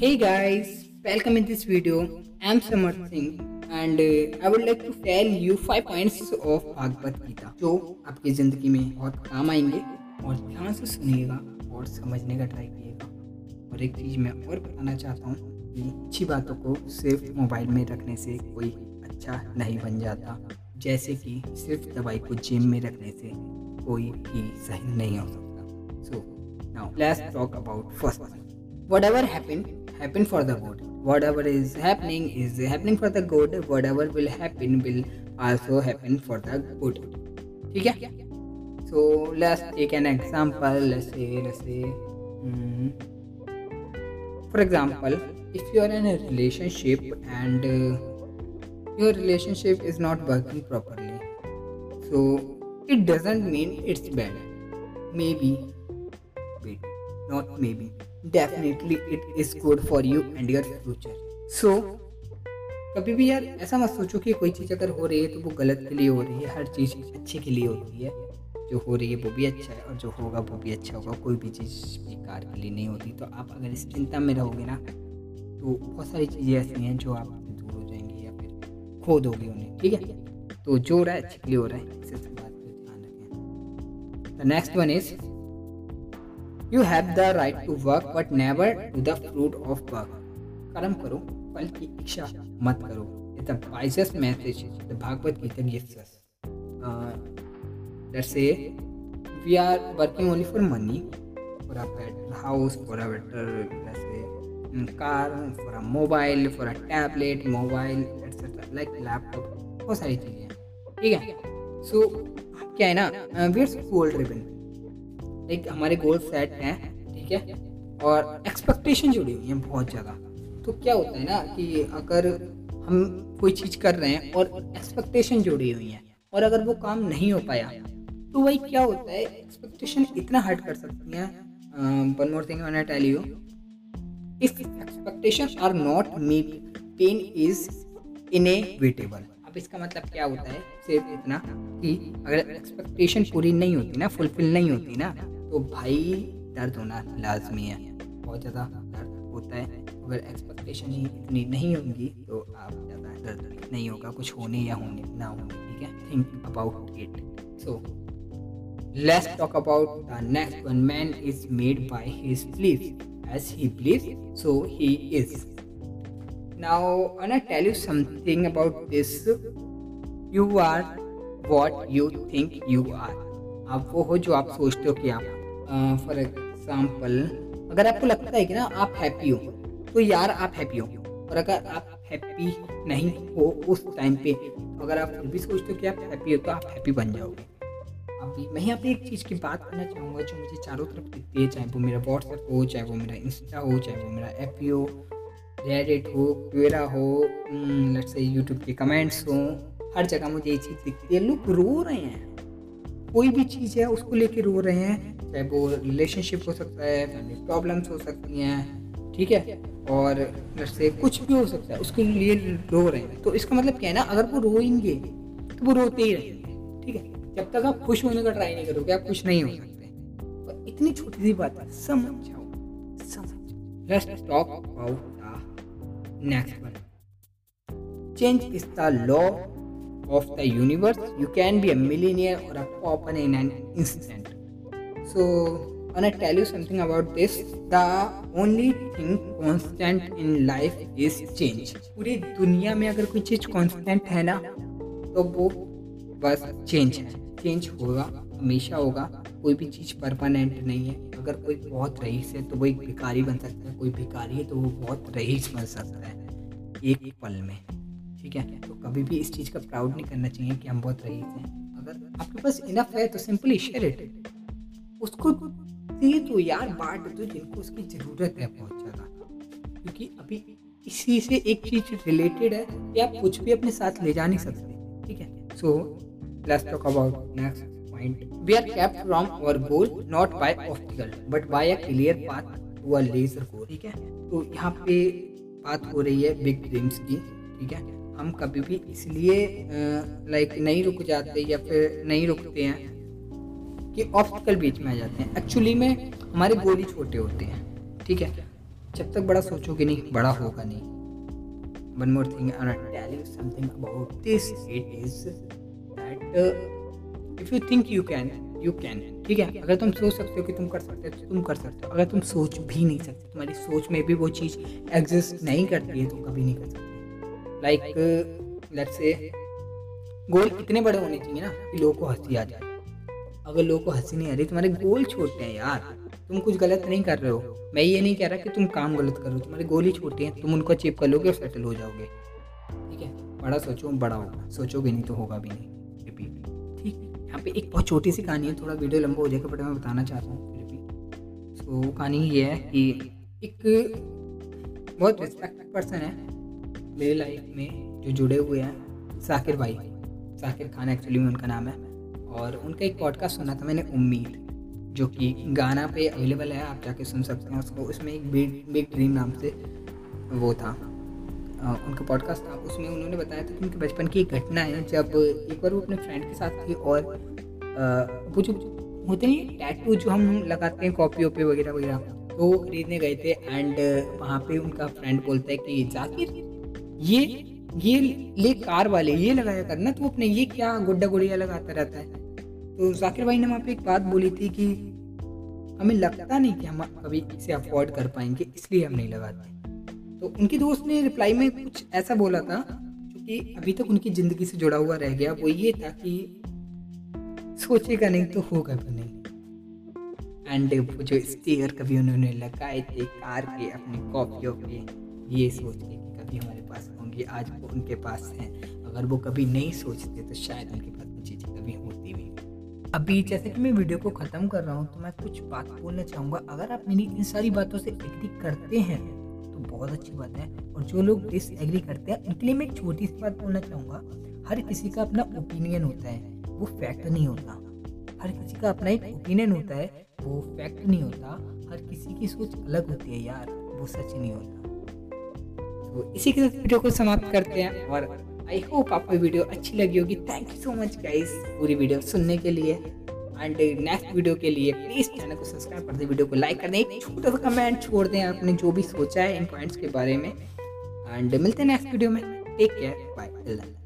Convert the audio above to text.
Hey guys, welcome in this video. I'm Samar Singh and uh, I would like to tell you five points of Bhagavat Gita जो आपकी ज़िंदगी में बहुत काम आएँगे और ध्यान से सुनिएगा और समझने का ट्राई कीजिएगा और एक चीज़ मैं और बताना चाहता हूँ कि अच्छी बातों को सिर्फ़ मोबाइल में रखने से कोई अच्छा नहीं बन जाता। जैसे कि सिर्फ़ दवाई को जिम में रखने से कोई भी सही नहीं हो सकता। So now let's talk about first whatever happened happen for the good whatever is happening is happening for the good whatever will happen will also happen for the good ठीक है so let's take an example let's say let's say mm, for example if you are in a relationship and uh, your relationship is not working properly so it doesn't mean it's bad maybe wait not maybe Definitely it is good for you and your future. So, कभी भी यार ऐसा मत सोचो कि कोई चीज़ अगर हो रही है तो वो गलत के लिए हो रही है, हर चीज़ अच्छे के लिए होती है। जो हो रही है वो भी अच्छा है और जो होगा वो भी अच्छा होगा, कोई भी चीज़ बेकार के लिए नहीं होती। तो आप अगर इस चिंता में रहोगे ना तो बहुत सारी चीज़ें ऐसी हैं जो आपसे दूर हो जाएँगी या फिर खो दोगे उन्हें, ठीक है? तो जो हो रहा है अच्छे के लिए हो रहा है, इसे बात ध्यान रखें। The next one is you have the right to work but never to the fruit of work कर्म करो फल की इच्छा मत करो the wisest message the Bhagavad Gita gives us let's say we are working only for money for a better house for a better let's say mm, car for a mobile for a tablet mobile etc like laptop बहुत सारी चीज़ें हैं ठीक है सो क्या है ना we our goal driven like हमारे गोल सेट हैं, ठीक है? और एक्सपेक्टेशन जुड़ी हुई हैं बहुत ज़्यादा। तो क्या होता है ना कि अगर हम कोई चीज़ कर रहे हैं और एक्सपेक्टेशन जुड़ी हुई है और अगर वो काम नहीं हो पाया तो वही क्या होता है? एक्सपेक्टेशन इतना हर्ट कर सकती हैं। One more thing I tell you if expectation are not meet pain is inevitable अब इसका मतलब क्या होता है? सिर्फ़ इतना कि अगर एक्सपेक्टेशन पूरी नहीं होती ना फुलफिल नहीं होती ना तो भाई दर्द होना लाजमी है। बहुत ज़्यादा दर्द होता है। अगर एक्सपेक्टेशन ही इतनी नहीं होंगी तो आप ज़्यादा दर्द नहीं होगा। कुछ होने या होने ना होने, ठीक है? Think about it so let's talk about the next one man is made by his belief as he believe so he is now I tell you something about this you are what you think you are आप वो हो जो आप सोचते हो कि आप for example अगर आपको लगता है कि ना आप हैप्पी हो तो यार आप हैप्पी हो। और अगर आप हैप्पी नहीं हो उस टाइम पे तो अगर आप फिर भी सोचते हो कि आप हैप्पी हो तो आप हैप्पी बन जाओगे। अभी मैं यहाँ पे एक चीज़ की बात करना चाहूँगा जो मुझे चारों तरफ़ दिखती है, चाहे वो मेरा व्हाट्सएप हो, चाहे वो मेरा इंस्टा हो, चाहे वो मेरा एफ़ हो रेडिट हो क्वेरा हो लेट्स से यूट्यूब के कमेंट्स हो, हर जगह मुझे ये चीज़ दिखती है। लोग रो रहे हैं। कोई भी चीज़ है, उसको लेके रो रहे हैं। चाहे वो रिलेशनशिप हो सकता है फैमिली प्रॉब्लम्स हो सकती हैं, ठीक है? और लट से कुछ भी हो सकता है, उसके लिए रो रहे हैं। तो इसका मतलब क्या है ना, अगर वो रोएँगे तो वो रोते ही रहेंगे, ठीक है? जब तक आप खुश होने का ट्राई नहीं करोगे, आप खुश नहीं हो सकते। और इतनी छोटी सी बात है समझ जाओ समझ let's talk about next change is the law of the universe you can be a millionaire or a pauper in an incident so I I tell you something about this the only thing constant in life is change पूरी दुनिया में अगर कोई चीज़ constant है ना तो वो बस चेंज है। चेंज होगा, हमेशा होगा। कोई भी चीज़ परमानेंट नहीं है। अगर कोई बहुत रईस है तो वो एक भिकारी बन सकता है। कोई भिकारी है तो वो बहुत रईस बन सकता है, एक पल में। ठीक है? तो कभी भी इस चीज़ का प्राउड नहीं करना चाहिए कि हम बहुत रईस हैं। अगर आपके पास इनफ है तो सिंपली शेयर इट उसको दे तो यार, बांट दो जिनको उसकी ज़रूरत है बहुत ज़्यादा। क्योंकि अभी इसी से एक चीज़ रिलेटेड है, कि आप कुछ भी अपने साथ ले जा नहीं सकते। ठीक है? So let's talk about next point we are kept from our goal not by obstacle but by a clear path to a lesser goal ठीक है? तो यहाँ पे बात हो रही है बिग ड्रीम्स की। ठीक है? हम कभी भी इसलिए लाइक नहीं रुक जाते या फिर नहीं रुकते हैं कि ऑब्स्टिकल बीच में आ जाते हैं। एक्चुअली में हमारे गोली छोटे होते हैं। ठीक है? जब तक बड़ा सोचोगे नहीं, बड़ा होगा नहीं। One more thing I tell you something about this it is that if you think you can you can ठीक है? अगर तुम सोच सकते हो कि तुम कर सकते हो तो तुम कर सकते हो। अगर तुम सोच भी नहीं सकते, तुम्हारी सोच में भी वो चीज़ एग्जिस्ट नहीं करती है तो कभी नहीं कर सकते। लाइक लेट्स से गोल इतने बड़े होने चाहिए ना कि लोगों को हँसी आ जाए। अगर लोगों को हँसी नहीं आ रही, तुम्हारे गोल छोटे हैं यार। तुम कुछ गलत नहीं कर रहे हो। मैं ये नहीं कह रहा कि तुम काम गलत करो तुम्हारे गोल ही छोटे हैं, तुम उनको अचीव कर लोगे और सेटल हो जाओगे। ठीक है? बड़ा सोचो, बड़ा होगा। सोचोगे नहीं तो होगा भी नहीं। यहाँ पे एक बहुत छोटी सी कहानी है थोड़ा वीडियो लंबा हो जाएगा बट मैं बताना चाहता हूँ फिर भी। सो so, कहानी ये है कि एक बहुत रिस्पेक्टेड पर्सन है मेरी लाइफ में जो जुड़े हुए हैं साकिर भाई। साकिर खान एक्चुअली में उनका नाम है। और उनका एक पॉडकास्ट सुना था मैंने उम्मीद जो कि गाना पे अवेलेबल है आप जाके सुन सकते हैं उसको। उसमें एक बिग बिग ड्रीम नाम से वो था। उनका पॉडकास्ट था उसमें उन्होंने बताया था कि उनके बचपन की एक घटना है, जब एक बार वो अपने फ्रेंड के साथ थी और वो जो होते नहीं टैटू जो हम लगाते हैं कॉपी वॉपी वगैरह वगैरह तो खरीदने गए थे एंड वहाँ पे उनका फ्रेंड बोलता है कि जाकिर ये ये ले कार वाले, ये लगाया करना तो अपने ये क्या गुड्डा गुड़िया लगाता रहता है। तो जाकिर भाई ने वहाँ पे एक बात बोली थी कि हमें लगता नहीं कि हम कभी इसे अफोर्ड कर पाएँगे, इसलिए हम नहीं लगाते। तो उनके दोस्त ने रिप्लाई में कुछ ऐसा बोला था क्योंकि अभी तक उनकी ज़िंदगी से जुड़ा हुआ रह गया। वो ये था कि सोचेगा नहीं तो होगा भी नहीं। एंड वो जो स्टेयर कभी उन्होंने लगाए थे कार के, अपने कॉपियों पे ये सोच के कि कभी हमारे पास होंगे। आज वो उनके पास हैं। अगर वो कभी नहीं सोचते तो शायद उनके पास वो चीज़ें कभी होती भी अभी जैसे कि मैं वीडियो को ख़त्म कर रहा हूँ तो मैं कुछ बात बोलना चाहूँगा। अगर आप मेरी इन सारी बातों से एग्री करते हैं बहुत अच्छी बात है। और जो लोग डिसएग्री करते हैं, उनके लिए मैं एक छोटी सी बात बोलना चाहूँगा। हर किसी का अपना ओपिनियन होता है, वो फैक्ट नहीं होता। हर किसी का अपना एक ओपिनियन होता है, वो फैक्ट नहीं होता। हर किसी की सोच अलग होती है यार, वो सच नहीं होता। तो इसी के साथ वीडियो को समाप्त करते हैं, और आई होप आपको वीडियो अच्छी लगी होगी। Thank you so much guys पूरी वीडियो सुनने के लिए। एंड नेक्स्ट वीडियो के लिए प्लीज़ चैनल को सब्सक्राइब कर दें वीडियो को लाइक कर दें। छोटा सा कमेंट छोड़ दें आपने जो भी सोचा है इन पॉइंट्स के बारे में। एंड मिलते हैं नेक्स्ट वीडियो में। Take care bye